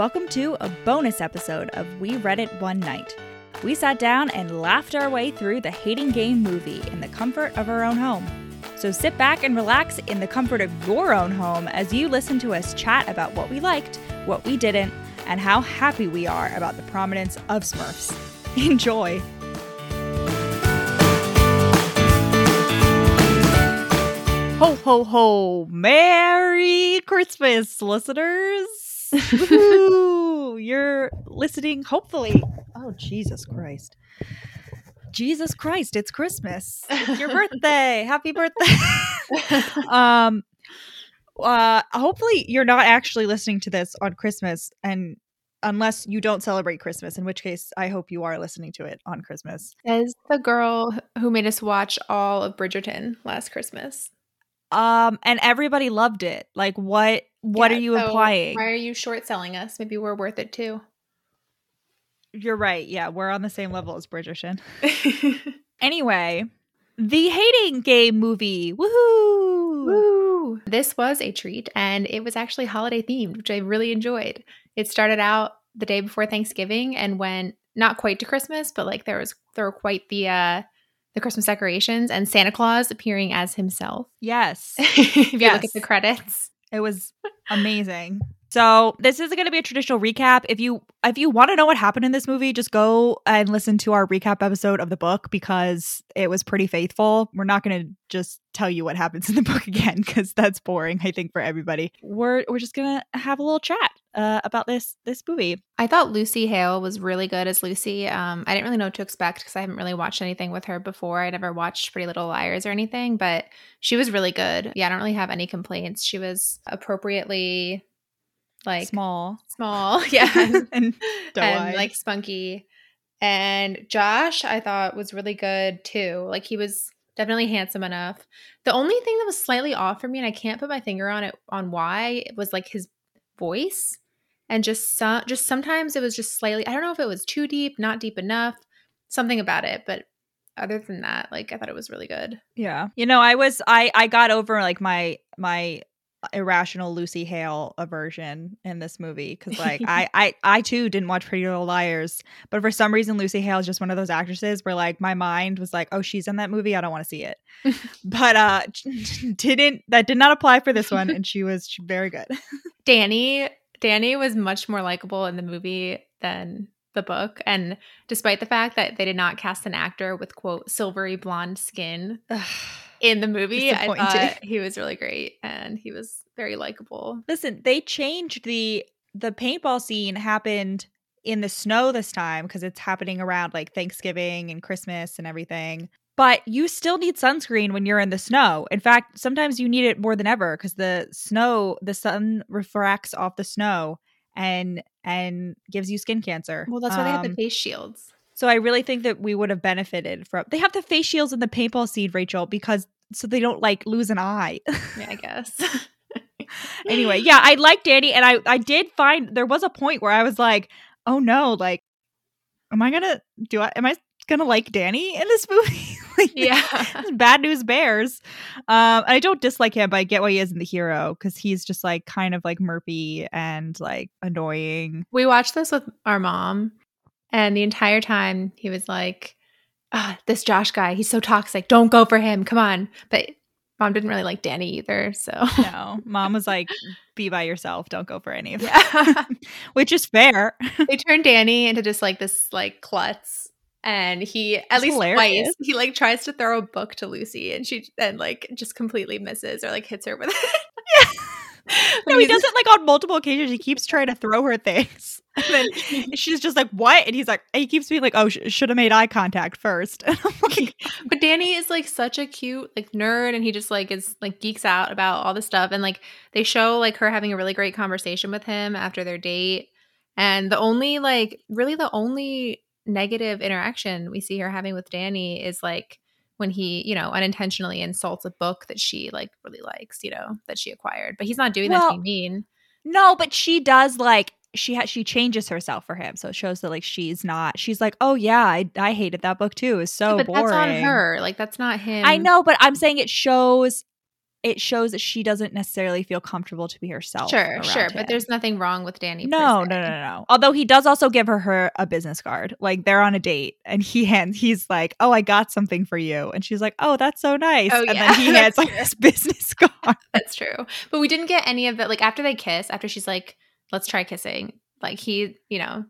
Welcome to a bonus episode of We Read It One Night. We sat down and laughed our way through the Hating Game movie in the comfort of our own home. So sit back and relax in the comfort of your own home as you listen to us chat about what we liked, what we didn't, and how happy we are about the prominence of Smurfs. Enjoy! Ho, ho, ho! Merry Christmas, listeners! Woo-hoo! You're listening, hopefully. Oh, Jesus Christ. Jesus Christ, it's Christmas. It's your birthday. Happy birthday. um uh hopefully you're not actually listening to this on Christmas and unless you don't celebrate Christmas, in which case I hope you are listening to it on Christmas. As the girl who made us watch all of Bridgerton last Christmas. Um and everybody loved it. Like what what Yeah, are you so implying? Why are you short selling us? Maybe we're worth it too. You're right. Yeah, we're on the same level as Bridgerton. Anyway, the hating game movie. Woohoo! Woo! This was a treat and it was actually holiday themed, which I really enjoyed. It started out the day before Thanksgiving and went not quite to Christmas, but like there was there were quite the uh the Christmas decorations and Santa Claus appearing as himself. Yes. if you look at the credits. It was amazing. So this isn't going to be a traditional recap. If you if you want to know what happened in this movie, just go and listen to our recap episode of the book because it was pretty faithful. We're not going to just tell you what happens in the book again because that's boring. I think for everybody. We're we're just gonna have a little chat uh, about this this movie. I thought Lucy Hale was really good as Lucy. Um, I didn't really know what to expect because I haven't really watched anything with her before. I never watched Pretty Little Liars or anything, but she was really good. Yeah, I don't really have any complaints. She was appropriately like Small, small, yeah, and, and like spunky. And Josh, I thought was really good too. Like he was definitely handsome enough. The only thing that was slightly off for me, and I can't put my finger on it on why, it was like his voice, and just some, just sometimes it was just slightly. I don't know if it was too deep, not deep enough, something about it. But other than that, like I thought it was really good. Yeah. You know, I was I I got over like my my irrational Lucy Hale aversion in this movie cuz like I I I too didn't watch Pretty Little Liars, but for some reason Lucy Hale is just one of those actresses where like my mind was like, "Oh, she's in that movie. I don't want to see it." but uh didn't that did not apply for this one and she was very good. Danny Danny was much more likable in the movie than the book and despite the fact that they did not cast an actor with quote silvery blonde skin in the movie I thought he was really great and he was very likable Listen, they changed the the paintball scene happened in the snow this time because it's happening around like Thanksgiving and Christmas and everything. But you still need sunscreen when you're in the snow. In fact, sometimes you need it more than ever because the snow, the sun refracts off the snow and and gives you skin cancer. well that's why they have Um, the face shields so I really think that we would have benefited from. They have the face shields and the paintball seed, Rachel, because so they don't like lose an eye. yeah I guess anyway, yeah, I like Danny, and I I did find there was a point where I was like, oh no, like, am I gonna do I am I gonna like Danny in this movie? like, yeah bad news bears. Um, I don't dislike him, but I get why he isn't the hero because he's just like kind of like murpy and like annoying. we watched this with our mom and the entire time he was like ah, this Josh guy he's so toxic. Don't go for him. Come on. But mom didn't really like Danny either so. No, mom was like, be by yourself, don't go for any of yeah. which is fair. they turned Danny into just like this like klutz. And he at least hilarious. twice he like tries to throw a book to Lucy and she and like just completely misses or like hits her with it. No, he does it like on multiple occasions. He keeps trying to throw her things. And then she's just like, what? And he's like, he keeps being like, oh, sh- should have made eye contact first. Like, But Danny is like such a cute like nerd and he just like is like geeks out about all this stuff and like they show like her having a really great conversation with him after their date and the only like really the only negative interaction we see her having with Danny is like when he, you know, unintentionally insults a book that she like really likes, you know, that she acquired. But he's not doing that to be mean. no, but she does like, she ha- she changes herself for him. So it shows that like she's not, she's like, oh yeah, I, I hated that book too. It's so but boring. that's on her. Like that's not him. I know, but I'm saying it shows it shows that she doesn't necessarily feel comfortable to be herself. Sure, sure. him. But there's nothing wrong with Danny. no, no, no, no, no. Although he does also give her her a business card. Like they're on a date, and he hands. He's like, "Oh, I got something for you," and she's like, "Oh, that's so nice." Oh, and yeah, then he hands like this business card. That's true. But we didn't get any of that. Like after they kiss, after she's like, let's try kissing. Like he, you know,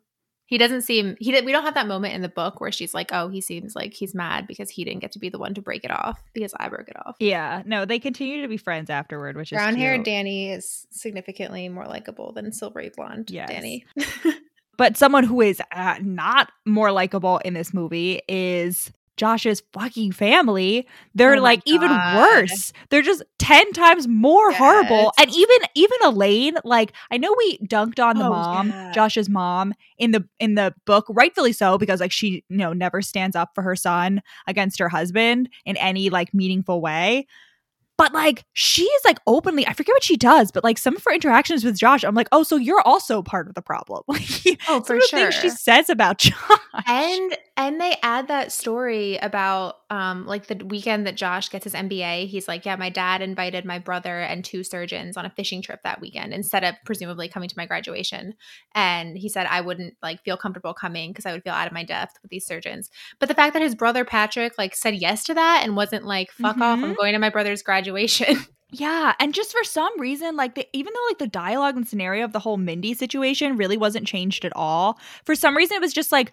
he doesn't seem, he, we don't have that moment in the book where she's like, oh, he seems like he's mad because he didn't get to be the one to break it off because I broke it off. Yeah, no, they continue to be friends afterward, which Brown is hair cute. Danny is significantly more likable than silvery blonde Yes. Danny. But someone who is uh, not more likable in this movie is Josh's fucking family. They're Oh like even worse. They're just 10 times more horrible. And even even Elaine, like I know we dunked on the Oh, mom, yeah. Josh's mom in the in the book, rightfully so because like she, you know, never stands up for her son against her husband in any like meaningful way. But like she is like openly, I forget what she does, but like some of her interactions with Josh, I'm like, oh, so you're also part of the problem. Like Oh, for the things she says about Josh. and and they add that story about um like the weekend that Josh gets his MBA. He's like, yeah, my dad invited my brother and two surgeons on a fishing trip that weekend instead of presumably coming to my graduation. And he said I wouldn't like feel comfortable coming because I would feel out of my depth with these surgeons. But the fact that his brother Patrick like said yes to that and wasn't like, fuck off, I'm Mhm. going to my brother's graduation. Yeah, and just for some reason, like the, even though like the dialogue and scenario of the whole Mindy situation really wasn't changed at all, for some reason it was just like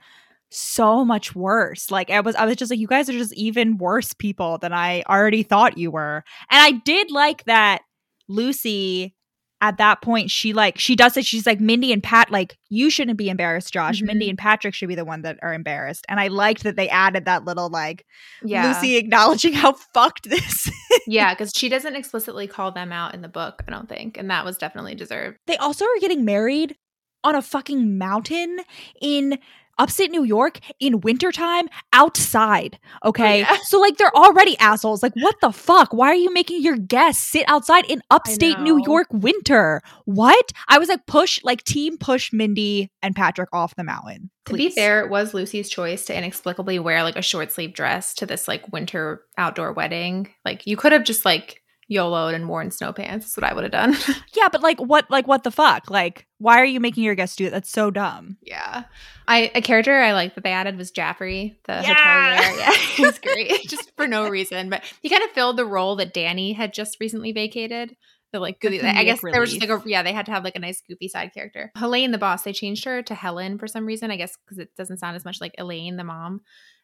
so much worse. Like I was, I was just like, you guys are just even worse people than I already thought you were. And I did like that Lucy at that point she like she does it she's like mindy and pat like you shouldn't be embarrassed josh Mhm. mindy and patrick should be the one that are embarrassed and i liked that they added that little like yeah. lucy acknowledging how fucked this yeah, because she doesn't explicitly call them out in the book, I don't think. And that was definitely deserved. They also are getting married on a fucking mountain in upstate New York in wintertime outside. Oh, okay. yeah. So, like, they're already assholes. Like, what the fuck? Why are you making your guests sit outside in upstate New. York winter? What? I was like, push, like, team push Mindy and Patrick off the mountain. To be fair, it was Lucy's choice to inexplicably wear like a short sleeve dress to this like winter outdoor wedding. Like you could have just like YOLO'd and worn snow pants. That's what I would have done. Yeah, but like, what, like, what the fuck? Like, why are you making your guests do it? That's so dumb. yeah. I a character I like that they added was Jaffrey, the Yeah. hotelier. Yeah, he's great. just for no reason. But he kind of filled the role that Danny had just recently vacated. The like goofy, I guess comedic there was just like a yeah, they had to have like a nice goofy side character. Helene the boss, they changed her to Helen for some reason, I guess because it doesn't sound as much like Elaine the mom.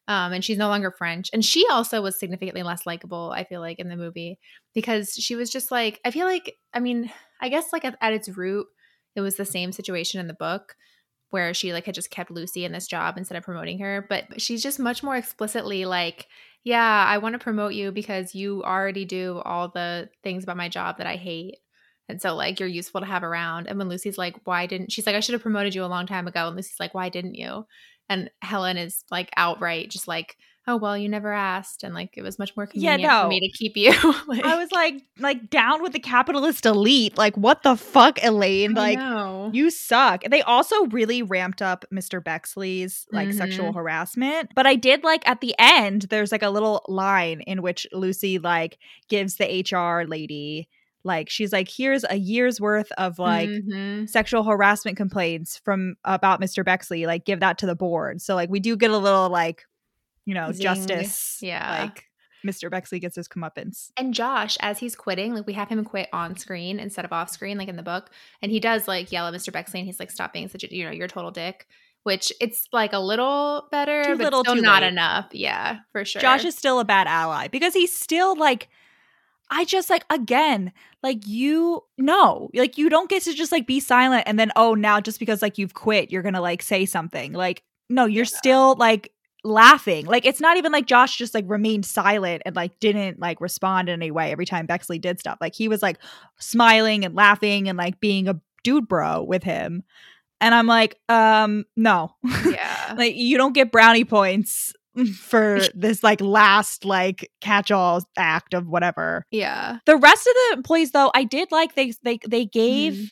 Um, and she's no longer French. And she also was significantly less likable, I feel like, in the movie because she was just like, I feel like, I mean, I guess like at, at its root, it was the same situation in the book where she like had just kept Lucy in this job instead of promoting her. But she's just much more explicitly like, yeah, I want to promote you because you already do all the things about my job that I hate. And so, like, you're useful to have around. And when Lucy's like, why didn't she's like, I should have promoted you a long time ago. And Lucy's like, why didn't you? And Helen is like, outright, just like, oh, well, you never asked. And like, it was much more Yeah, convenient no. for me to keep you. like, I was like, like, down with the capitalist elite. Like, what the fuck, Elaine? Like. You suck. They also really ramped up Mr. Bexley's like Mhm. sexual harassment. But I did like at the end, there's like a little line in which Lucy like gives the HR lady like she's like, here's a year's worth of like Mhm. sexual harassment complaints from about Mr. Bexley. Like, give that to the board. So like we do get a little like, you know, Zing. justice. Yeah. Like Mr. Bexley gets his comeuppance. And Josh, as he's quitting, like we have him quit on screen instead of off screen, like in the book. And he does like yell at Mr. Bexley and he's like, stop being such a, you know, you're a total dick. Which it's like a little better, Too but little, still not late. enough. Yeah, for sure. Josh is still a bad ally because he's still like I just like again, like you no, like you don't get to just like be silent and then oh now just because like you've quit, you're gonna like say something. Like, no, you're Yeah. still like laughing. Like it's not even like Josh just like remained silent and like didn't like respond in any way every time Bexley did stuff. Like he was like smiling and laughing and like being a dude bro with him. And I'm like, um, no. yeah. like you don't get brownie points for this like last like catch-all act of whatever. yeah. The rest of the employees though, I did like they they they gave Mhm.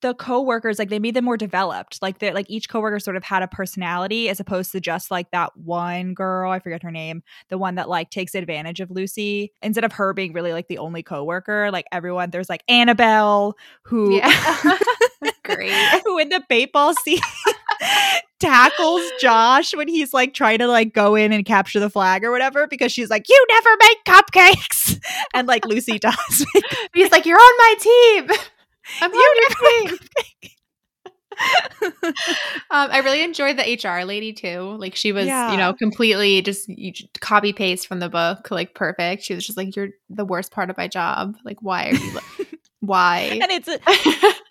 the coworkers like they made them more developed. Like they like each coworker sort of had a personality as opposed to just like that one girl, I forget her name, the one that like takes advantage of Lucy. Instead of her being really like the only coworker, like everyone there's like Annabelle who Yeah. Great. who in the paintball scene tackles Josh when he's like trying to like go in and capture the flag or whatever because she's like, You never make cupcakes. And like Lucy does. He's like, You're on my team. I'm You on your team. um, I really enjoyed the HR lady too. Like she was, Yeah. you know, completely just copy paste from the book, like perfect. She was just like, "You're the worst part of my job. Like, why are you? Why?" and it's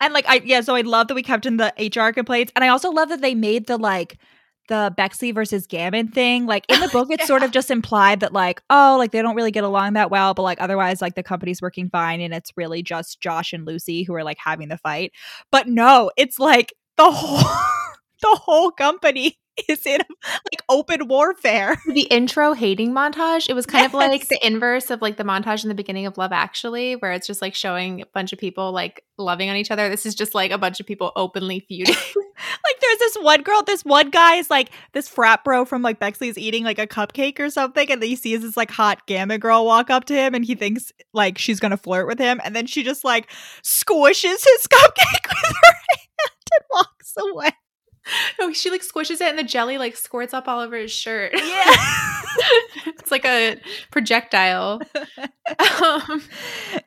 and like I yeah, so I love that we kept in the HR complaints. And I also love that they made the like the Bexley versus Gamin thing. Like in the oh, book, it's sort of just implied that like, oh, like they don't really get along that well, but like otherwise, like the company's working fine, and it's really just Josh and Lucy who are like having the fight. But no, it's like the whole the whole company is in like open warfare. the intro hating montage, it was kind of like the inverse of like the montage in the beginning of Love Actually, where it's just like showing a bunch of people like loving on each other. This is just like a bunch of people openly feuding. Like there's this one girl, this one guy is like this frat bro from like Bexley's eating like a cupcake or something, and then he sees this like hot Gamin girl walk up to him and he thinks like she's gonna flirt with him, and then she just like squishes his cupcake with her hand and walks away. No, she like squishes it and the jelly like squirts up all over his shirt. Yeah. it's like a projectile. Um,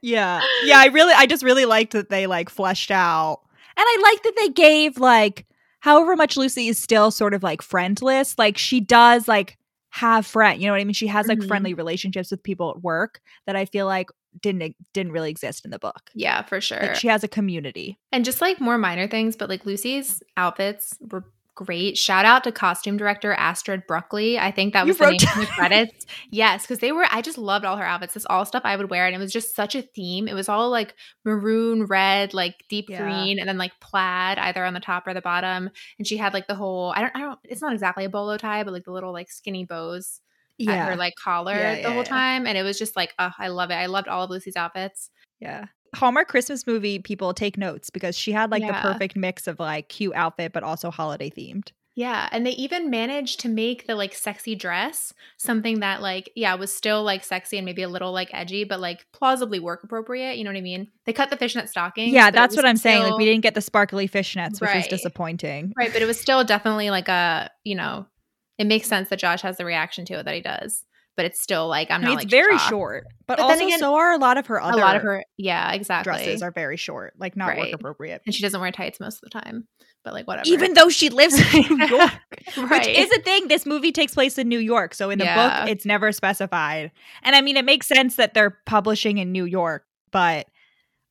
yeah. Yeah, I really I just really liked that they like fleshed out. And I like that they gave like however much Lucy is still sort of like friendless, like she does like have friend, you know what I mean? She has like Mhm. friendly relationships with people at work that I feel like didn't didn't really exist in the book. yeah, for sure. Like she has a community. and just like more minor things, but like Lucy's mm. outfits were great. Shout out to costume director Astrid Bruckley. I think that You was the name down- in the credits. yes, because they were. I just loved all her outfits. This all stuff I would wear, and it was just such a theme. It was all like maroon, red, like deep Yeah. green, and then like plaid either on the top or the bottom. And she had like the whole. I don't. I don't. It's not exactly a bolo tie, but like the little like skinny bows at her like collar Yeah, the yeah, whole yeah. time, and it was just like, oh, I love it. I loved all of Lucy's outfits. Yeah. Hallmark Christmas movie people take notes because she had like the perfect mix of like cute outfit but also holiday themed. Yeah, and they even managed to make the like sexy dress something that like yeah was still like sexy and maybe a little like edgy, but like plausibly work appropriate. You know what I mean? They cut the fishnet stockings. Yeah, that's what I'm saying. Like we didn't get the sparkly fishnets, which was disappointing. right, but it was still definitely like a you know it makes sense that Josh has the reaction to it that he does, but it's still like I'm I mean, not it's like very shocked. short, but, But then also again, so are a lot of her other. A lot of her, yeah, exactly. dresses are very short, like not Right. work appropriate. and she doesn't wear tights most of the time, but like whatever. Even though she lives in New York, right, which is a thing. This movie takes place in New York, so in the Yeah. book, it's never specified. And I mean, it makes sense that they're publishing in New York, but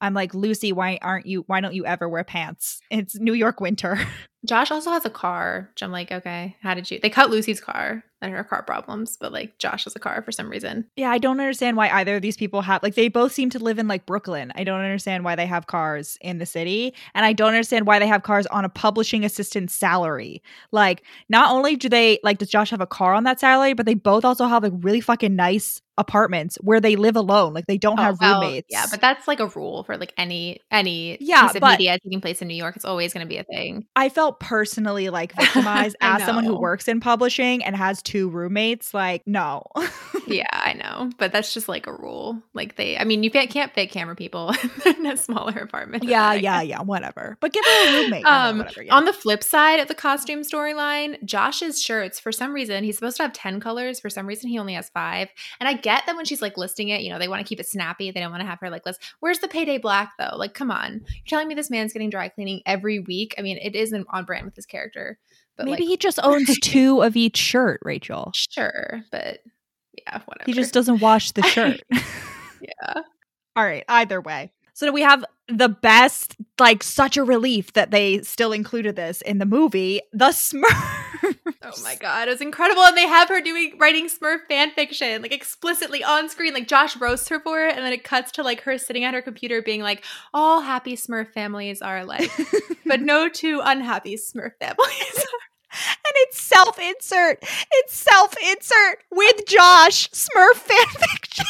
I'm like, Lucy, why aren't you? Why don't you ever wear pants? It's New York winter. Josh also has a car, which I'm like, okay, how did you? They cut Lucy's car and her car problems, but like Josh has a car for some reason. Yeah, I don't understand why either of these people have like they both seem to live in like Brooklyn. I don't understand why they have cars in the city, and I don't understand why they have cars on a publishing assistant salary. Like, not only do they like does Josh have a car on that salary, but they both also have like really fucking nice apartments where they live alone. Like they don't oh, have Oh, well, roommates. Yeah, but that's like a rule for like any any Yeah, piece of media taking place in New York. It's always going to be a thing. I felt personally like victimized as someone who works in publishing and has two roommates. Like, no. yeah, I know, but that's just like a rule. Like they, I mean, you can't, can't fit camera people in a smaller apartment. yeah, that, yeah, yeah, whatever. But give her a roommate. Um, whatever, yeah. On the flip side of the costume storyline, Josh's shirts, for some reason, he's supposed to have 10 colors. For some reason, he only has five. And I get that when she's like listing it, you know, they want to keep it snappy. They don't want to have her like list. Where's the payday black though? Like, come on. You're telling me this man's getting dry cleaning every week? I mean, it isn't on brand with his character. But Maybe like, he just owns two of each shirt, Rachel. sure, but yeah, whatever. He just doesn't wash the shirt. yeah. All right, either way. So we have the best, like such a relief that they still included this in the movie, the Smurf. Oh my god, it was incredible. And they have her doing writing Smurf fan fiction, like explicitly on screen. Like Josh roasts her for it, and then it cuts to like her sitting at her computer being like, all happy Smurf families are alike, but no two unhappy Smurf families. And it's self-insert. It's self-insert with Josh Smurf fanfiction.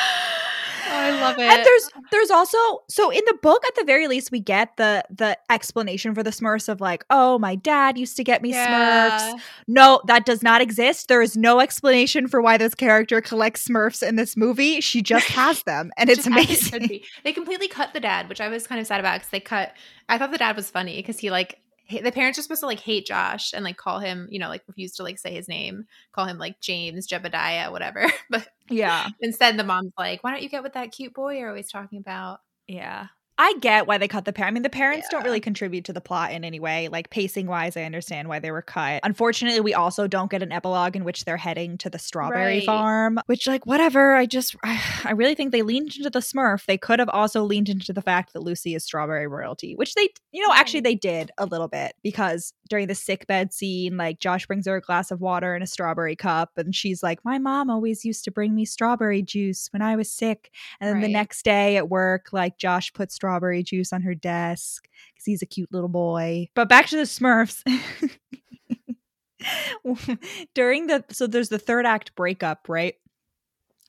oh, I love it. And there's there's also so in the book at the very least we get the the explanation for the Smurfs of like, oh, my dad used to get me Yeah. Smurfs. No, that does not exist. There is no explanation for why this character collects Smurfs in this movie. She just has them, and it's as it amazing. They completely cut the dad, which I was kind of sad about because they cut. I thought the dad was funny because he like the parents are supposed to like hate Josh and like call him, you know, like refuse to like say his name, call him like James Jebediah, whatever. But Yeah, instead, the mom's like, "Why don't you get with that cute boy you're always talking about?" yeah. I get why they cut the parent. I mean, the parents don't really contribute to the plot in any way. Like pacing wise, I understand why they were cut. Unfortunately, we also don't get an epilogue in which they're heading to the strawberry Right. farm. Which, like, whatever. I just, I really think they leaned into the Smurf. They could have also leaned into the fact that Lucy is strawberry royalty, which they, you know, actually they did a little bit because during the sick bed scene, like Josh brings her a glass of water and a strawberry cup, and she's like, "My mom always used to bring me strawberry juice when I was sick." And then the next day at work, like Josh puts strawberry juice on her desk because he's a cute little boy. But back to the Smurfs. During the so there's the third act breakup, right?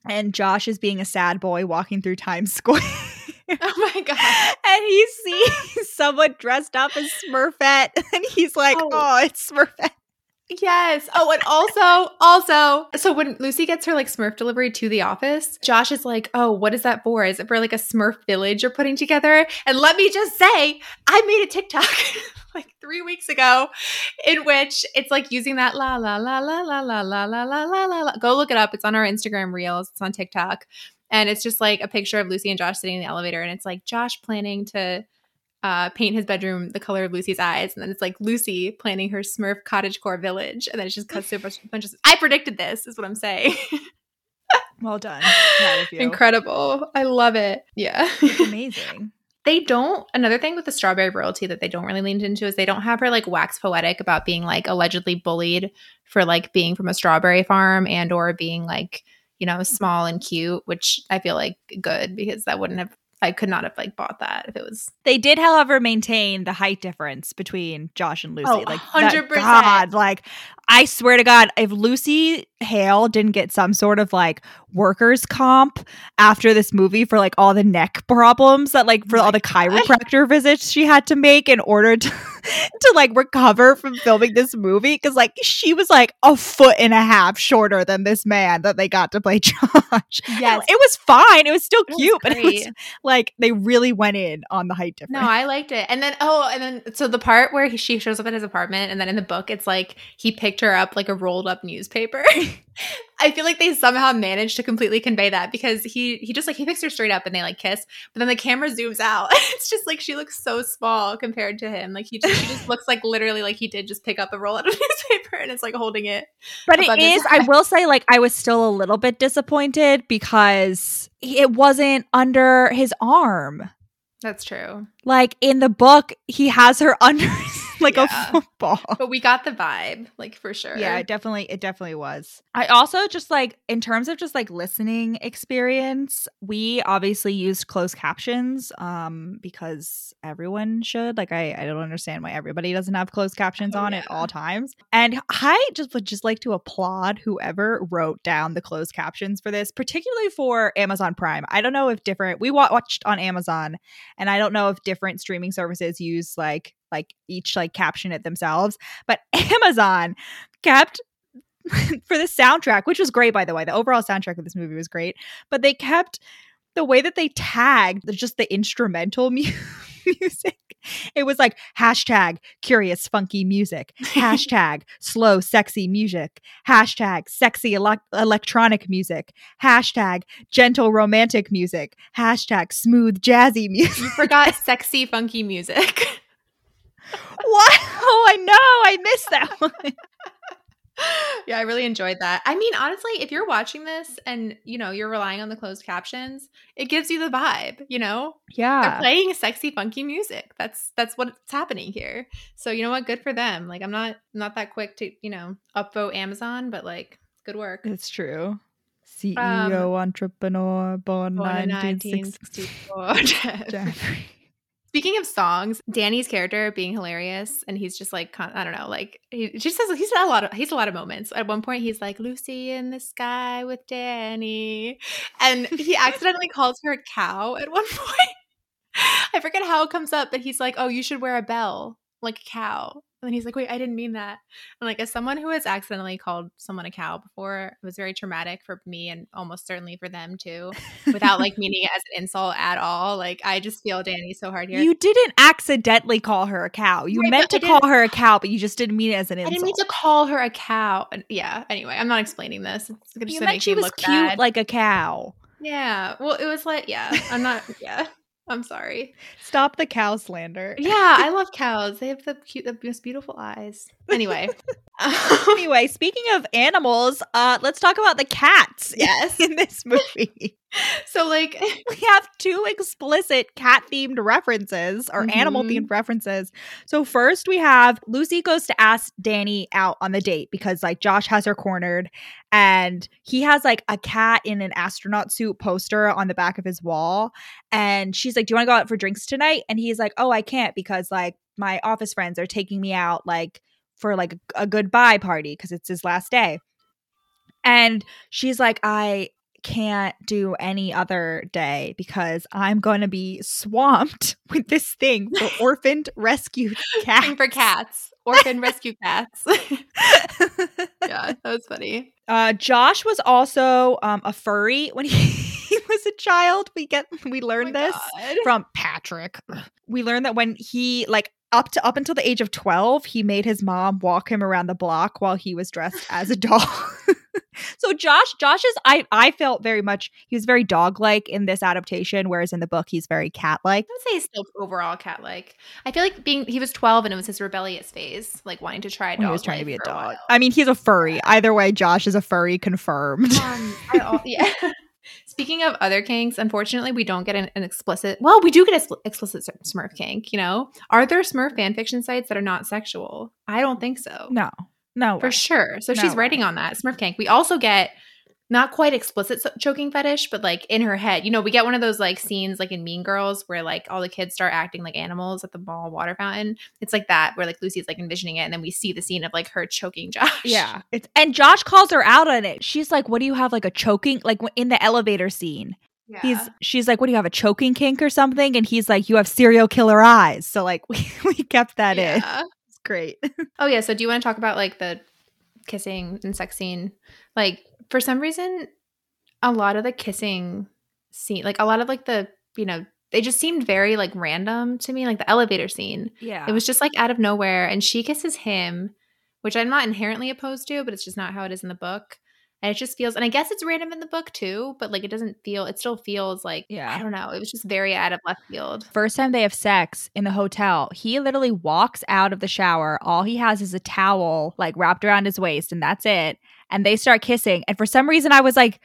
And Josh is being a sad boy walking through Times Square. Oh my god! and he sees someone dressed up as Smurfette, and he's like, Oh. "Oh, it's Smurfette." Yes. Oh, and also, also, so when Lucy gets her like Smurf delivery to the office, Josh is like, "Oh, what is that for? Is it for like a Smurf village you're putting together?" And let me just say, I made a TikTok like three weeks ago, in which it's like using that la la la la la la la la la la la. la. Go look it up. It's on our Instagram reels. It's on TikTok, and it's just like a picture of Lucy and Josh sitting in the elevator, and it's like Josh planning to uh, paint his bedroom the color of Lucy's eyes, and then it's like Lucy planning her Smurf cottagecore village, and then it just cuts to a bunch of. I predicted this, is what I'm saying. Well done. Incredible! I love it. Yeah, It's amazing. they don't. Another thing with the strawberry royalty that they don't really lean into is they don't have her like wax poetic about being like allegedly bullied for like being from a strawberry farm and or being like you know small and cute, which I feel like good because that wouldn't have. I could not have like bought that if it was They did, however, maintain the height difference between Josh and Lucy. Oh, like 100%. God, like I swear to God, if Lucy Hale didn't get some sort of like workers comp after this movie for like all the neck problems that like for Oh all the God. chiropractor visits she had to make in order to to like recover from filming this movie because like she was like a foot and a half shorter than this man that they got to play Josh. Yes. It was fine. It was still It was cute, but it was like they really went in on the height difference. No, I liked it. And then oh, and then so the part where he, she shows up at his apartment, and then in the book, it's like he picked her up like a rolled up newspaper. I feel like they somehow managed to completely convey that because he he just like he picks her straight up and they like kiss, but then the camera zooms out. it's just like she looks so small compared to him. Like he just she just looks like literally like he did just pick up a roll out of newspaper and it's like holding it. But it is, I will say, like, I was still a little bit disappointed because it wasn't under his arm. That's true. Like in the book, he has her under like Yeah. a football. But we got the vibe, like for sure. Yeah, it definitely it definitely was. I also just like in terms of just like listening experience, we obviously used closed captions um because everyone should. Like I I don't understand why everybody doesn't have closed captions Oh, on at all times. And I just would just like to applaud whoever wrote down the closed captions for this, particularly for Amazon Prime. I don't know if different we wa- watched on Amazon and I don't know if different streaming services use like like each like caption it themselves, but Amazon kept for the soundtrack, which was great by the way. The overall soundtrack of this movie was great, but they kept the way that they tagged just the instrumental mu- music. It was like hashtag curious funky music, hashtag slow sexy music, hashtag sexy elec electronic music, hashtag gentle romantic music, hashtag smooth jazzy music. You forgot sexy, funky music. What? Oh, I know. I missed that one. yeah, I really enjoyed that. I mean, honestly, if you're watching this and you know you're relying on the closed captions, it gives you the vibe. You know, yeah, they're playing sexy, funky music. That's that's what's happening here. So you know what? Good for them. Like I'm not not that quick to you know upvote Amazon, but like good work. It's true. CEO, Um, entrepreneur, born, Born in 1960. 1964. Speaking of songs, Danny's character being hilarious, and he's just like I don't know, like he just says he's had a lot of he's a lot of moments. At one point, he's like Lucy in the sky with Danny, and he accidentally calls her a cow at one point. I forget how it comes up, but he's like, "Oh, you should wear a bell like a cow." And then he's like, wait, I didn't mean that. And like, as someone who has accidentally called someone a cow before, it was very traumatic for me and almost certainly for them too, without like meaning it as an insult at all. Like, I just feel Danny so hard here. You didn't accidentally call her a cow. You Right, meant to call her a cow, but you just didn't mean it as an insult. I didn't mean to call her a cow. And yeah, anyway, I'm not explaining this. It's just you gonna meant make she was cute bad. like a cow. yeah. Well, it was like, yeah, I'm not, yeah. I'm sorry. Stop the cow slander. Yeah, I love cows. They have the cute, the most beautiful eyes. Anyway, anyway, speaking of animals, uh, let's talk about the cats yes. in this movie. So like, we have two explicit cat themed references or animal themed references. So, first we have Lucy goes to ask Danny out on the date because, like, Josh has her cornered and he has like a cat in an astronaut suit poster on the back of his wall. And she's like, Do you want to go out for drinks tonight? And he's like, Oh, I can't because, like, my office friends are taking me out, like, for like a, goodbye party because it's his last day. And she's like, I can't do any other day because I'm going to be swamped with this thing for orphaned rescued cats. thing for cats, orphan rescue cats. yeah, that was funny. uh, Josh was also um, a furry when he, he was a child. We get we Oh learned my this God. from Patrick. We learned that when he like up to up until the age of 12, he made his mom walk him around the block while he was dressed as a dog. so Josh Josh is I I felt very much he was very dog-like in this adaptation whereas in the book he's very cat-like. I would say he's still overall cat like. I feel like being he was 12 and it was his rebellious phase, like wanting to try. When he was dog trying to be a dog. while. I mean, he's a furry. Either way, Josh is a furry confirmed. Um, I al- yeah. Speaking of other kinks, unfortunately, we don't get an, an explicit. Well, we do get an explicit Smurf kink. You know, are there Smurf fan fiction sites that are not sexual? I don't think so. no. No. for way. sure. So No she's way. writing on that Smurf kink. We also get not quite explicit so- choking fetish, but like in her head, you know, we get one of those like scenes like in Mean Girls where like all the kids start acting like animals at the mall water fountain. It's like that where like Lucy's like envisioning it, and then we see the scene of like her choking Josh. Yeah. It's and Josh calls her out on it. She's like, "What do you have like a choking like in the elevator scene?" yeah. He's she's like, "What do you have a choking kink or something?" And he's like, "You have serial killer eyes." So like we, we kept that in. yeah. It's great. Oh yeah. So do you want to talk about like the kissing and sex scene? Like for some reason, a lot of the kissing scene, like a lot of like the you know, they just seemed very like random to me. Like the elevator scene, Yeah. it was just like out of nowhere, and she kisses him, which I'm not inherently opposed to, but it's just not how it is in the book. And it just feels, and I guess it's random in the book too, but like it doesn't feel, it still feels like, Yeah. I don't know. It was just very out of left field. First time they have sex in the hotel, he literally walks out of the shower. All he has is a towel like wrapped around his waist, and that's it. And they start kissing. And for some reason, I was like,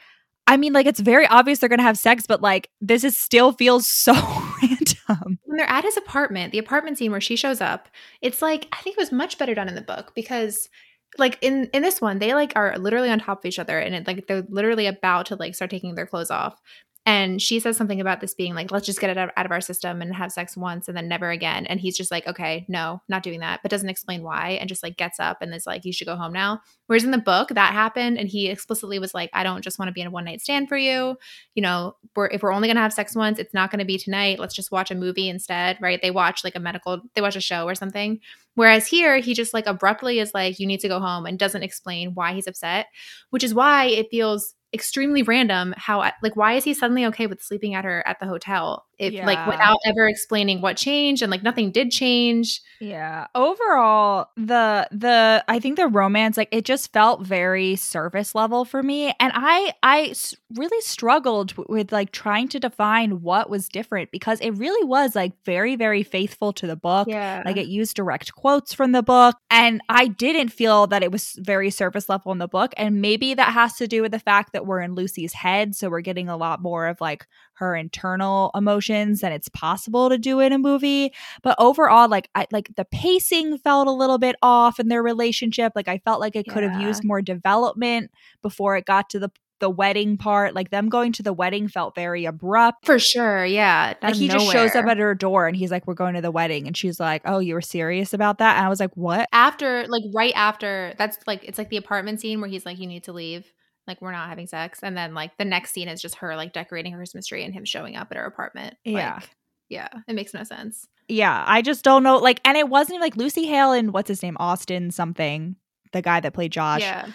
I mean, like it's very obvious they're gonna have sex, but like this is still feels so random. when they're at his apartment, the apartment scene where she shows up, it's like I think it was much better done in the book because like in in this one, they like are literally on top of each other and it like they're literally about to like start taking their clothes off. And she says something about this being like, let's just get it out, of our system and have sex once and then never again. And he's just like, okay, no, not doing that, but doesn't explain why and just like gets up and is like, you should go home now. Whereas in the book, that happened and he explicitly was like, I don't just want to be in a one night stand for you you know, we're if we're only gonna have sex once, it's not gonna be tonight. Let's just watch a movie instead, right? They watch like a medical, they watch a show or something. Whereas here, he just like abruptly is like, you need to go home and doesn't explain why he's upset, which is why it feels extremely random how like why is he suddenly okay with sleeping at her at the hotel if like without ever explaining what changed and like nothing did change Yeah. Overall, the the I think the romance like it just felt very surface level for me and i i really struggled w- with like trying to define what was different because it really was like very very faithful to the book. yeah Like it used direct quotes from the book. And I didn't feel that it was very surface level in the book. And maybe that has to do with the fact that we're in Lucy's head. So we're getting a lot more of like her internal emotions than it's possible to do in a movie. But overall, like I like the pacing felt a little bit off in their relationship. Like I felt like it could have used more development before it got to the the wedding part, like them going to the wedding felt very abrupt. For sure. Yeah. Like he just shows up at her door and he's like, We're going to the wedding. And she's like, Oh, you were serious about that? And I was like, What? after like right after that's like it's like the apartment scene where he's like you need to leave like we're not having sex and then like the next scene is just her like decorating her christmas tree and him showing up at her apartment Yeah. like, yeah it makes no sense Yeah, I just don't know. Like, and it wasn't even like Lucy Hale and what's his name? Austin something, the guy that played Josh. yeah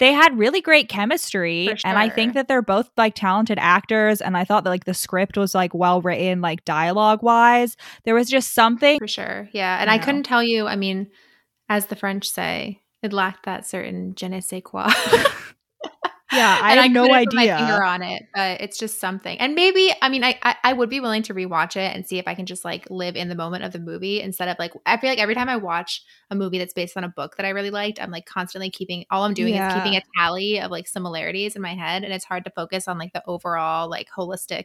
They had really great chemistry. For And I think that they're both like talented actors. And I thought that like the script was like well written, like dialogue wise. There was just something. for sure yeah and i Yeah. couldn't tell you i mean as the french say it lacked that certain je ne sais quoi Yeah, I and had no couldn't put idea. my finger on it, but it's just something. And maybe, I mean, I, I I would be willing to rewatch it and see if I can just like live in the moment of the movie instead of like. I feel like every time I watch a movie that's based on a book that I really liked, I'm like constantly keeping. All I'm doing Yeah. is keeping a tally of like similarities in my head, and it's hard to focus on like the overall like holistic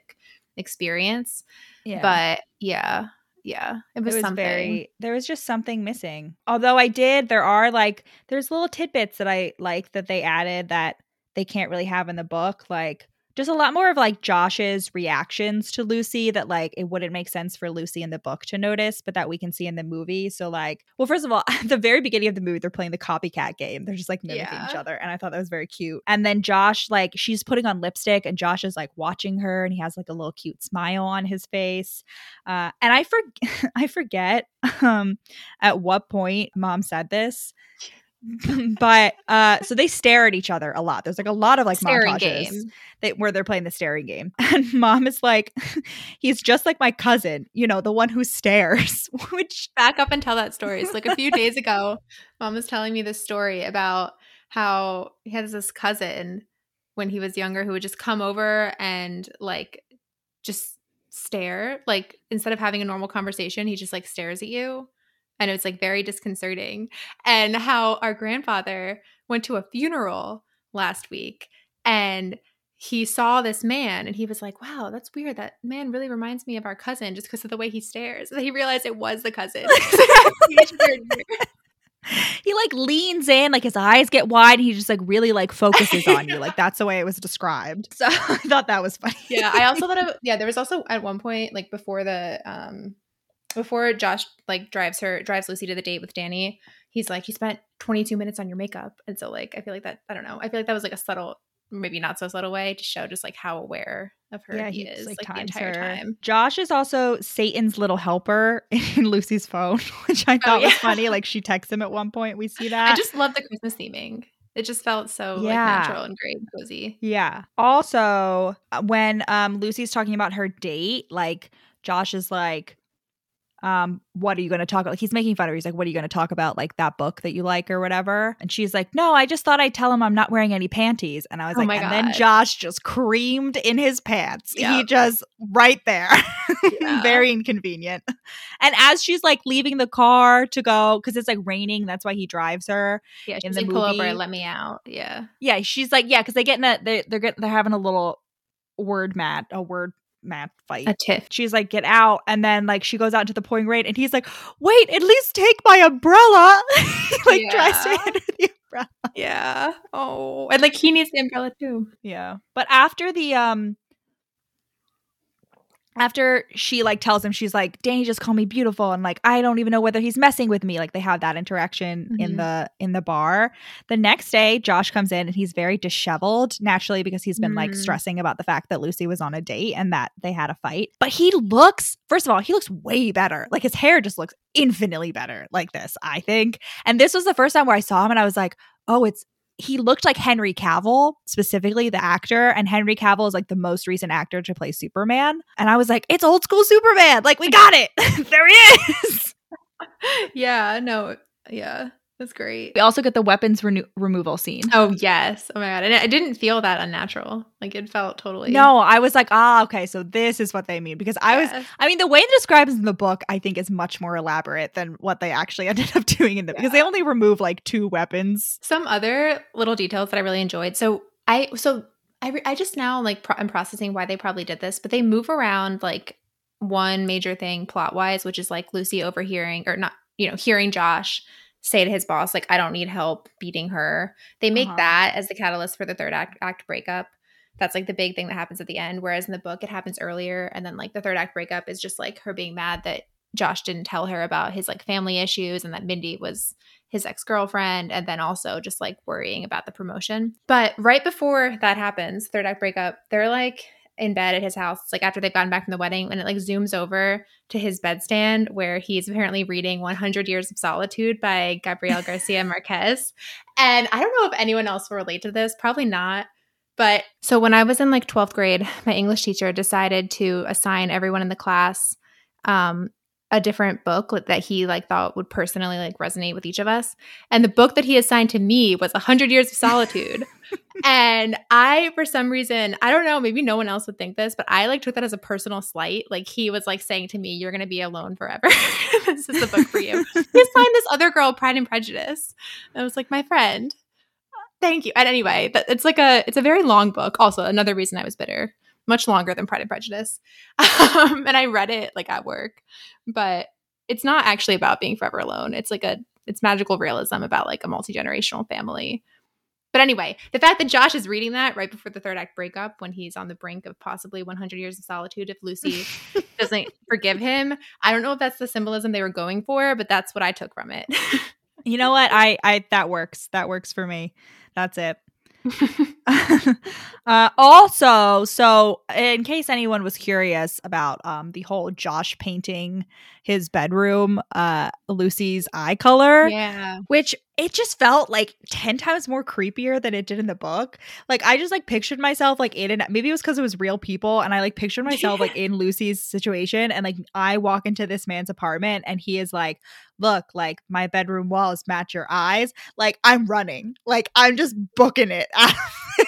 experience. Yeah. But yeah, yeah, it was, it was something. very there was just something missing although i did there are like there's little tidbits that i like that they added that they can't really have in the book like just a lot more of like josh's reactions to lucy that like it wouldn't make sense for lucy in the book to notice but that we can see in the movie. So like well first of all at the very beginning of the movie they're playing the copycat game. They're just like mimicking each other and i thought that was very cute. And then josh like she's putting on lipstick and josh is like watching her and he has like a little cute smile on his face. Uh, and I forget, I forget um, at what point mom said this, but uh, so they stare at each other a lot. There's like a lot of like Staring montages game. that, where they're playing the staring game, and mom is like, he's just like my cousin, you know, the one who stares, which back up and tell that story. So like a few days ago, mom was telling me this story about how he has this cousin when he was younger who would just come over and like just stare. Like instead of having a normal conversation, he just like stares at you. And it was like very disconcerting. And how our grandfather went to a funeral last week and he saw this man and he was like, wow, that's weird. That man really reminds me of our cousin just because of the way he stares. And he realized it was the cousin. he like leans in, like his eyes get wide, and he just like really like focuses on you. Like that's the way it was described. So I thought that was funny. yeah, I also thought of yeah, there was also at one point, like before the um before Josh like drives her drives Lucy to the date with Danny, he's like, he spent 22 minutes on your makeup. And so like I feel like that I don't know. I feel like that was like a subtle maybe not so subtle way to show just like how aware of her he, is like, the entire her. time. Josh is also Satan's little helper in Lucy's phone, which I thought was Oh, yeah. funny. Like she texts him at one point. We see that. I just love the Christmas theming. It just felt so like Yeah. natural and great and cozy. yeah. Also, uh, when um Lucy's talking about her date, like Josh is like, um, what are you going to talk about? Like, He's making fun of her. He's like, what are you going to talk about? Like that book that you like or whatever. And she's like, no, I just thought I'd tell him I'm not wearing any panties. And I was Oh like, and then Josh just creamed in his pants. He just right there. Yeah. Very inconvenient. And as she's like leaving the car to go, because it's like raining, that's why he drives her. Yeah, In she's the like, pull over and let me out. Yeah. Yeah, she's like, yeah, because they get in a they they're getting they're having a little word mat, a word mat fight. A tiff. She's like, get out. And then like she goes out into the pouring rain and he's like, wait, at least take my umbrella. Like tries to Yeah. hit her the umbrella. Yeah. Oh. And like he needs the umbrella too. Yeah. But after the um after she like tells him she's like Danny just called me beautiful and like I don't even know whether he's messing with me like they have that interaction in Mhm. the in the bar. The next day Josh comes in and he's very disheveled naturally because he's been like Mm. stressing about the fact that Lucy was on a date and that they had a fight. But he looks first of all he looks way better. Like his hair just looks infinitely better like this I think. And this was the first time where I saw him and I was like, "Oh, it's he looked like Henry Cavill, specifically the actor, and Henry Cavill is like the most recent actor to play Superman. And I was like, it's old school Superman. Like, we got it. there he is. yeah, no. Yeah. That's great. We also get the weapons reno- removal scene. Oh yes. Oh my god. And it, it didn't feel that unnatural. Like it felt totally No, I was like, ah, okay, so this is what they mean. Because I was, I mean, the way it describes in the book, I think is much more elaborate than what they actually ended up doing in the, because they only remove like two weapons. some other little details that I really enjoyed. So I so I re- I just now like pro- I'm processing why they probably did this, but they move around like one major thing plot wise, which is like Lucy overhearing or not, you know, hearing Josh say to his boss like I don't need help beating her. They make Uh-huh. that as the catalyst for the third act, act breakup. that's like the big thing that happens at the end. Whereas in the book, it happens earlier. And then like the third act breakup is just like her being mad that Josh didn't tell her about his like family issues and that Mindy was his ex girlfriend. And then also just like worrying about the promotion. But right before that happens, third act breakup, they're like in bed at his house. Like after they've gotten back from the wedding, and it like zooms over to his bedstand where he's apparently reading 100 Years of Solitude by Gabriel Garcia Marquez. And I don't know if anyone else will relate to this, probably not. But so when I was in like 12th grade, my English teacher decided to assign everyone in the class um, a different book that he like thought would personally like resonate with each of us. And the book that he assigned to me was 100 Years of Solitude. and I, for some reason, I don't know, maybe no one else would think this, but I like took that as a personal slight. Like he was like saying to me, You're going to be alone forever. this is the book for you. he assigned this other girl, Pride and Prejudice. And I was like, My friend. Thank you. And anyway, it's like a it's a very long book. Also, another reason I was bitter, much longer than Pride and Prejudice. Um, and I read it like at work, but it's not actually about being forever alone. It's like a it's magical realism about like a multi generational family. But anyway, the fact that Josh is reading that right before the third act breakup, when he's on the brink of possibly 100 years of solitude, if Lucy doesn't forgive him, I don't know if that's the symbolism they were going for, but that's what I took from it. you know what? I I that works. That works for me. That's it. uh, also, so in case anyone was curious about um, the whole Josh painting his bedroom uh, Lucy's eye color, yeah, which it just felt like 10 times more creepier than it did in the book. Like I just like pictured myself like in and maybe it was because it was real people and I like pictured myself like in Lucy's situation and like I walk into this man's apartment and he is like, "Look, like my bedroom walls match your eyes." Like I'm running. Like I'm just booking it.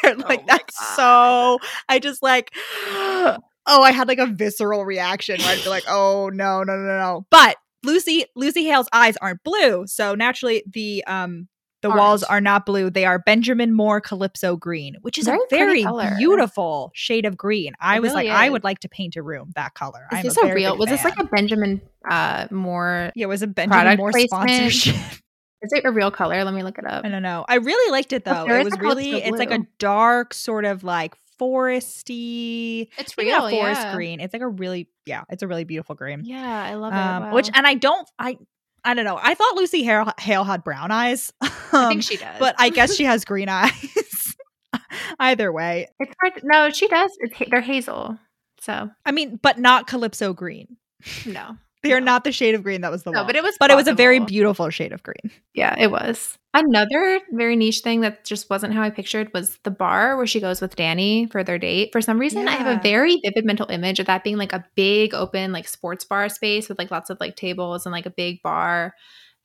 Like oh that's so I just like oh, I had like a visceral reaction where I'd be like, "Oh no, no, no, no." But Lucy Lucy Hale's eyes aren't blue, so naturally the um the walls are not blue. They are Benjamin Moore Calypso green, which is very a very beautiful shade of green. I it was really like, is. I would like to paint a room that color. Is I'm this a, a real? Was fan. this like a Benjamin uh Moore? Yeah, it was a Benjamin Moore placement? sponsorship. Is it a real color? Let me look it up. I don't know. I really liked it though. It was really. It's like a dark sort of like foresty. It's real, forest yeah. green. It's like a really, yeah, it's a really beautiful green. Yeah, I love it. Um, wow. Which, and I don't, I, I don't know. I thought Lucy Hale, Hale had brown eyes. Um, I think she does, but I guess she has green eyes. Either way, it's hard. To, no, she does. It's, they're hazel. So I mean, but not calypso green. No, they are not the shade of green that was the no, wall. but it was. But possible. it was a very beautiful shade of green. Yeah, it was. Another very niche thing that just wasn't how I pictured was the bar where she goes with Danny for their date. For some reason, yeah. I have a very vivid mental image of that being like a big open like sports bar space with like lots of like tables and like a big bar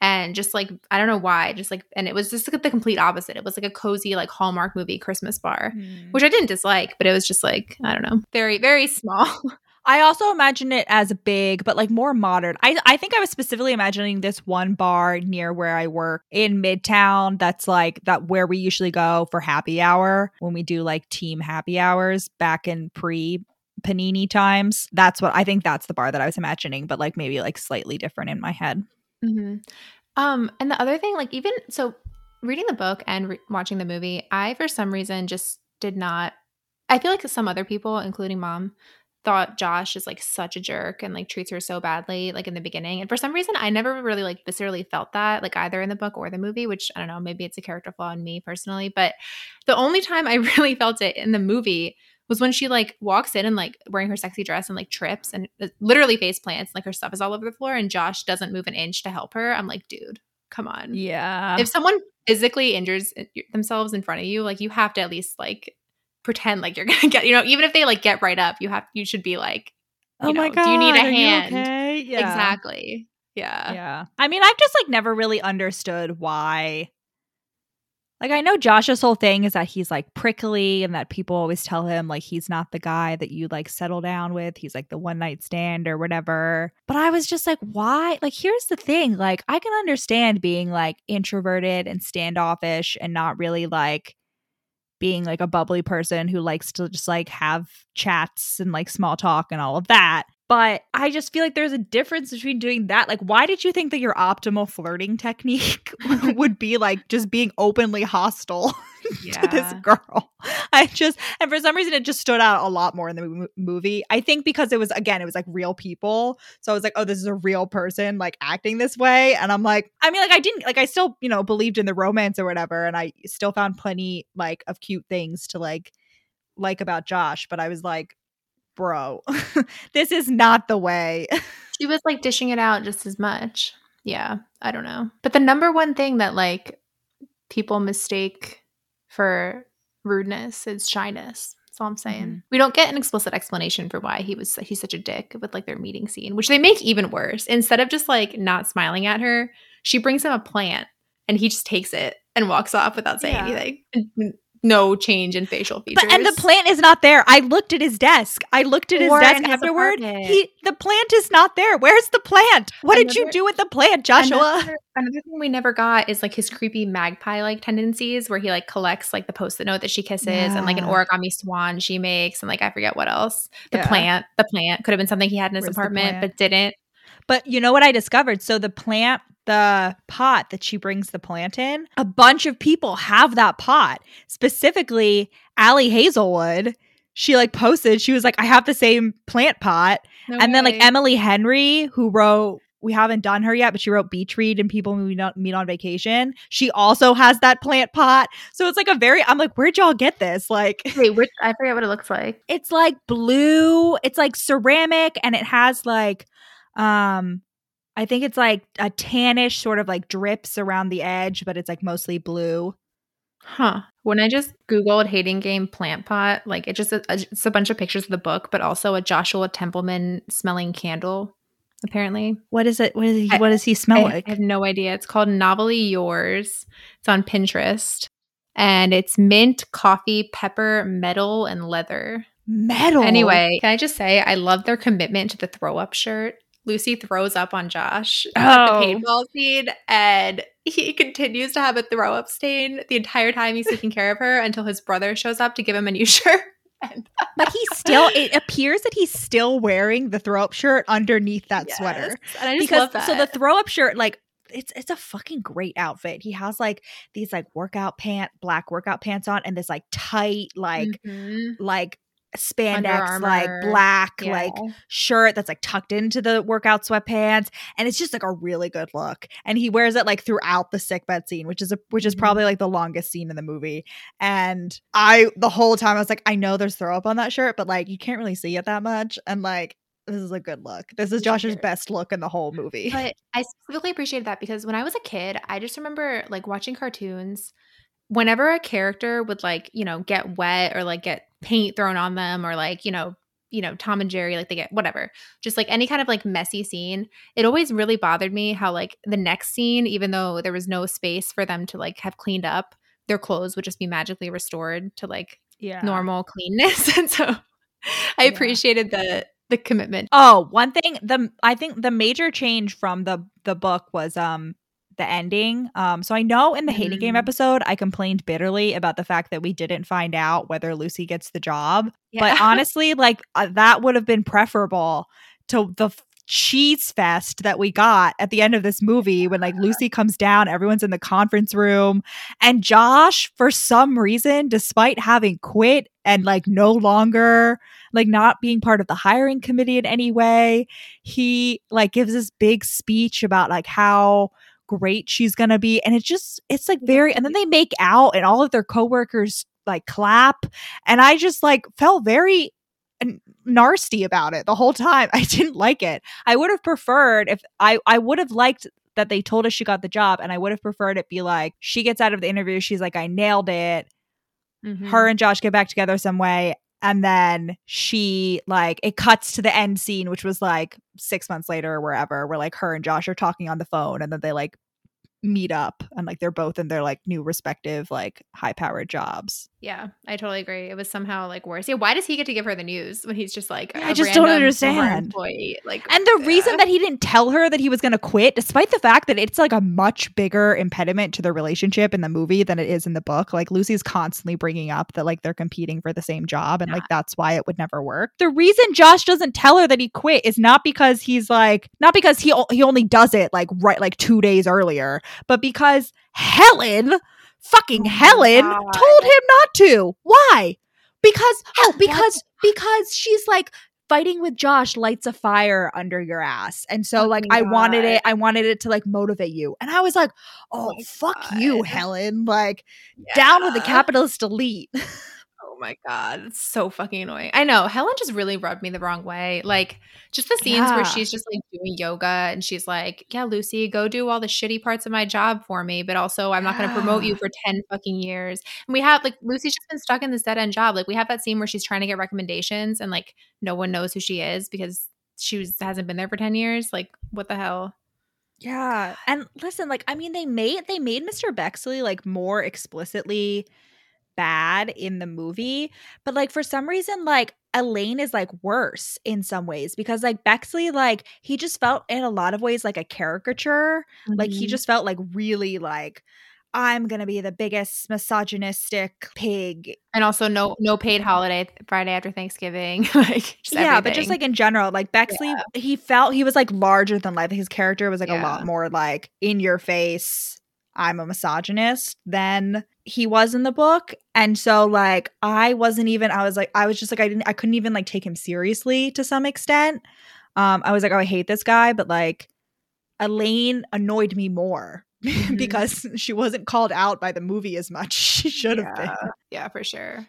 and just like I don't know why, just like and it was just like the complete opposite. It was like a cozy like Hallmark movie Christmas bar, mm. which I didn't dislike, but it was just like I don't know, very very small. I also imagine it as big, but like more modern. I I think I was specifically imagining this one bar near where I work in Midtown. That's like that where we usually go for happy hour when we do like team happy hours back in pre panini times. That's what I think. That's the bar that I was imagining, but like maybe like slightly different in my head. Mm-hmm. Um, and the other thing, like even so, reading the book and re- watching the movie, I for some reason just did not. I feel like some other people, including mom, thought Josh is like such a jerk and like treats her so badly like in the beginning. And for some reason I never really like viscerally felt that like either in the book or the movie, which I don't know, maybe it's a character flaw in me personally, but the only time I really felt it in the movie was when she like walks in and like wearing her sexy dress and like trips and uh, literally face plants, like her stuff is all over the floor and Josh doesn't move an inch to help her. I'm like, dude, come on. Yeah. If someone physically injures uh, themselves in front of you, like you have to at least like pretend like you're gonna get you know even if they like get right up you have you should be like oh my know, god do you need a hand? okay? yeah. exactly. Yeah. Yeah. I mean i've just like never really understood why. Like i know josh's whole thing is that he's like prickly and that people always tell him like he's not the guy that you like settle down with. He's like the one night stand or whatever. But i was just like why? Like here's the thing like i can understand being like introverted and standoffish and not really like being like a bubbly person who likes to just like have chats and like small talk and all of that. But I just feel like there's a difference between doing that. Like, why did you think that your optimal flirting technique would be like just being openly hostile to this girl. I just and for some reason it just stood out a lot more in the mo- movie. I think because it was again it was like real people. So I was like, "Oh, this is a real person like acting this way." And I'm like, I mean like I didn't like I still, you know, believed in the romance or whatever and I still found plenty like of cute things to like like about Josh, but I was like, "Bro, this is not the way." She was like dishing it out just as much. Yeah, I don't know. But the number one thing that like people mistake for rudeness is shyness. That's all I'm saying. Mhm. We don't get an explicit explanation for why he was he's such a dick with like their meeting scene, which they make even worse. Instead of just like not smiling at her, she brings him a plant and he just takes it and walks off without saying Yeah. anything. And No change in facial features. But and the plant is not there. I looked at his desk. I looked at his Or desk his afterward. apartment. He the plant is not there. Where's the plant? What did you do with the plant, Joshua? Another, another thing we never got is like his creepy magpie like tendencies where he like collects like the post-it note that she kisses and like an origami swan she makes and like I forget what else. The Yeah. plant, the plant could have been something he had in his Where's apartment but didn't. But you know what I discovered? So the plant, the pot that she brings the plant in, a bunch of people have that pot. Specifically, Ali Hazelwood. She like posted, she was like, I have the same plant pot. No and then like. Emily Henry, who wrote we haven't done her yet, but she wrote Beach Read and People on, meet on Vacation. She also has that plant pot. So it's like a very, I'm like, where'd y'all get this? Like, Wait, which I forget what it looks like. it's like blue, it's like ceramic, and it has like, um, I think it's like a tannish sort of like drips around the edge, but it's like mostly blue. Huh. When I just Googled hating game plant pot, like it just uh, it's a bunch of pictures of the book, but also a Joshua Templeman smelling candle, apparently. What is it? What is he? I- What does he smell I, like? I have no idea. It's called Novelly Yours. It's on Pinterest. And it's mint, coffee, pepper, metal, and leather. Metal. Anyway, can I just say I love their commitment to the throw up shirt. Lucy throws up on Josh Oh. at the paintball scene, and he continues to have a throw up stain the entire time he's taking care of her until his brother shows up to give him a new shirt. But he still. It appears that he's still wearing the throw up shirt underneath that sweater. And I just because love that. so the throw up shirt like it's it's a fucking great outfit. He has like these like workout pant black workout pants on and this like tight like Mhm. like spandex like black Yeah. like shirt that's like tucked into the workout sweatpants and it's just like a really good look and he wears it like throughout the sick bed scene which is a which is Mhm. probably like the longest scene in the movie and i the whole time i was like i know there's throw up on that shirt but like you can't really see it that much and like this is a good look this is josh's best look in the whole movie But I specifically appreciated that because when I was a kid, I just remember like watching cartoons. Whenever a character would like, you know, get wet or like get paint thrown on them or like, you know, you know, Tom and Jerry, like they get whatever, just like any kind of like messy scene, it always really bothered me how like the next scene, even though there was no space for them to like have cleaned up, their clothes would just be magically restored to like yeah normal cleanness. and so I Yeah. appreciated the the commitment. Oh, one thing the I think the major change from the the book was um the ending. Um so I know in the hating game Mm. episode I complained bitterly about the fact that we didn't find out whether Lucy gets the job. Yeah. But honestly, like uh, that would have been preferable to the f- cheese fest that we got at the end of this movie when like Lucy comes down, everyone's in the conference room, and Josh, for some reason, despite having quit and like no longer like not being part of the hiring committee in any way, he like gives this big speech about like how great she's gonna be and it's just it's like very and then they make out and all of their coworkers like clap and i just like felt very nasty about it the whole time i didn't like it i would have preferred if i i would have liked that they told us she got the job and i would have preferred it be like she gets out of the interview she's like i nailed it Mhm. her and Josh get back together some way. And then she like it cuts to the end scene, which was like six months later or wherever, where like her and Josh are talking on the phone and then they like meet up and like they're both in their like new respective like high powered jobs. Yeah, I totally agree. It was somehow like worse. Yeah, why does he get to give her the news when he's just like Yeah, I just don't understand. Employee, like, And the reason uh, that he didn't tell her that he was going to quit, despite the fact that it's like a much bigger impediment to the relationship in the movie than it is in the book. Like Lucy's constantly bringing up that like they're competing for the same job and like that's why it would never work. The reason Josh doesn't tell her that he quit is not because he's like not because he o- he only does it like right like 2 days earlier, but because Helen fucking Oh Helen God. told him not to. Why? because oh because because she's like fighting with Josh lights a fire under your ass. And so like Fucking I wanted it I wanted it to like motivate you. And I was like, "Oh, oh my fuck you, Helen." Like down with the capitalist elite. Oh my god, it's so fucking annoying. I know Helen just really rubbed me the wrong way. Like just the scenes Yeah. where she's just like doing yoga and she's like, "Yeah, Lucy, go do all the shitty parts of my job for me, but also I'm not going to promote you for 10 fucking years." And we have like Lucy's just been stuck in this dead end job. Like we have that scene where she's trying to get recommendations and like no one knows who she is because she was, hasn't been there for 10 years. Like what the hell? Yeah. And listen, like I mean they made they made Mr. Bexley like more explicitly bad in the movie, but like for some reason like Elaine is like worse in some ways because like Bexley like he just felt in a lot of ways like a caricature. Like he Mhm. just felt like really like I'm going to be the biggest misogynistic pig. and also no no paid holiday Friday after Thanksgiving. like just yeah, but just like in general, like Bexley he felt he was like larger than life. His character was like a lot more like in your face. I'm a misogynist than he was in the book. And so like I wasn't even I was like I was just like I didn't I couldn't even like take him seriously to some extent. Um I was like, oh, I hate this guy, but like Elaine annoyed me more Mhm. because she wasn't called out by the movie as much. She should have been. Yeah, yeah, for sure.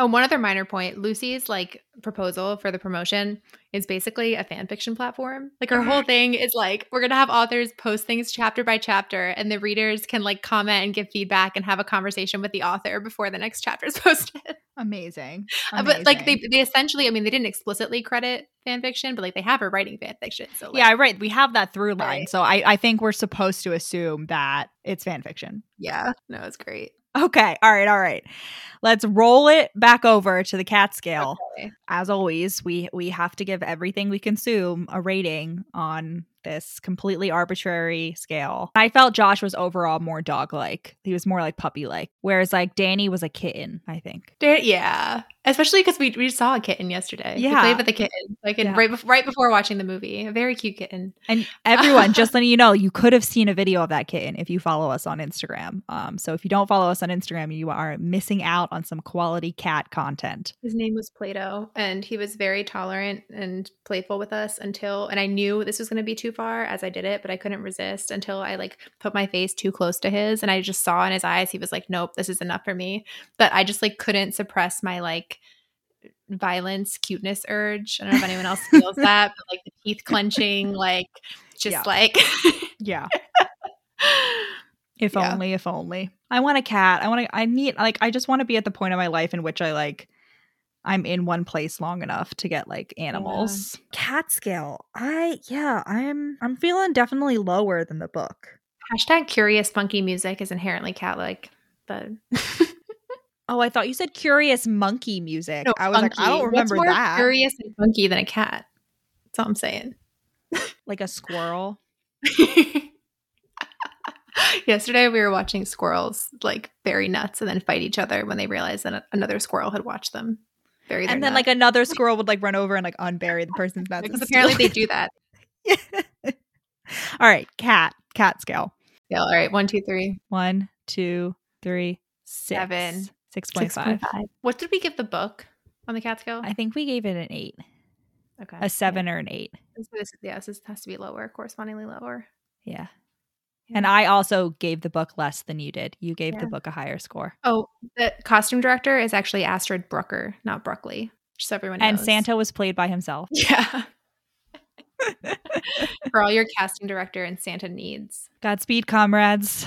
Oh, one other minor point. Lucy's like proposal for the promotion is basically a fan fiction platform. Like her whole thing is like we're gonna have authors post things chapter by chapter, and the readers can like comment and give feedback and have a conversation with the author before the next chapter is posted. Amazing. Uh, But like they, they essentially, I mean, they didn't explicitly credit fan fiction, but like they have her writing fan fiction. So like, yeah, right. We have that through line. Right. So I, I think we're supposed to assume that it's fan fiction. yeah, no, it's great. Okay. All right. All right. Let's roll it back over to the cat scale. Okay. As always, we we have to give everything we consume a rating on this completely arbitrary scale. I felt Josh was overall more dog like. He was more like puppy like. Whereas like Danny was a kitten, I think. Da- Yeah, especially because we, we saw a kitten yesterday. we Yeah. played with the kitten like in, Yeah. right before right before watching the movie. A very cute kitten. And everyone, just letting you know, you could have seen a video of that kitten if you follow us on Instagram. Um, so if you don't follow us on Instagram, you are missing out on some quality cat content. His name was Plato, and he was very tolerant and playful with us until. And I knew this was going to be too far as I did it, but I couldn't resist until I like put my face too close to his, and I just saw in his eyes he was like, "Nope, this is enough for me." But I just like couldn't suppress my like violence cuteness urge. I don't know if anyone else feels that, but like the teeth clenching, like just Yeah. like Yeah. If Yeah. only, if only. I want a cat. I want to, I need, like, I just want to be at the point of my life in which I like, I'm in one place long enough to get like animals. cat scale. I yeah, I'm I'm feeling definitely lower than the book. Hashtag curious funky music is inherently cat like, but Oh, I thought you said curious monkey music. no, I was like, I don't remember What's more that. Curious and funky than a cat. That's all I'm saying. like a squirrel. Yesterday we were watching squirrels like bury nuts and then fight each other when they realized that another squirrel had watched them bury their and then nut. like another squirrel would like run over and like unbury the person's nuts. because apparently they do that. All right. Cat, cat scale. Yeah, all right, one, two, three, One, two, three, six. Seven. 6.5. 6.5. What did we give the book on the cat scale? I think we gave it an eight, okay, a seven or an eight. Yeah. This, yeah, this has to be lower, correspondingly lower. Yeah. And I also gave the book less than you did. You gave Yeah. the book a higher score. Oh, the costume director is actually Astrid Brucker, not Bruckley. Just so everyone And knows. Santa was played by himself. Yeah. For all your casting director and Santa needs. Godspeed, comrades.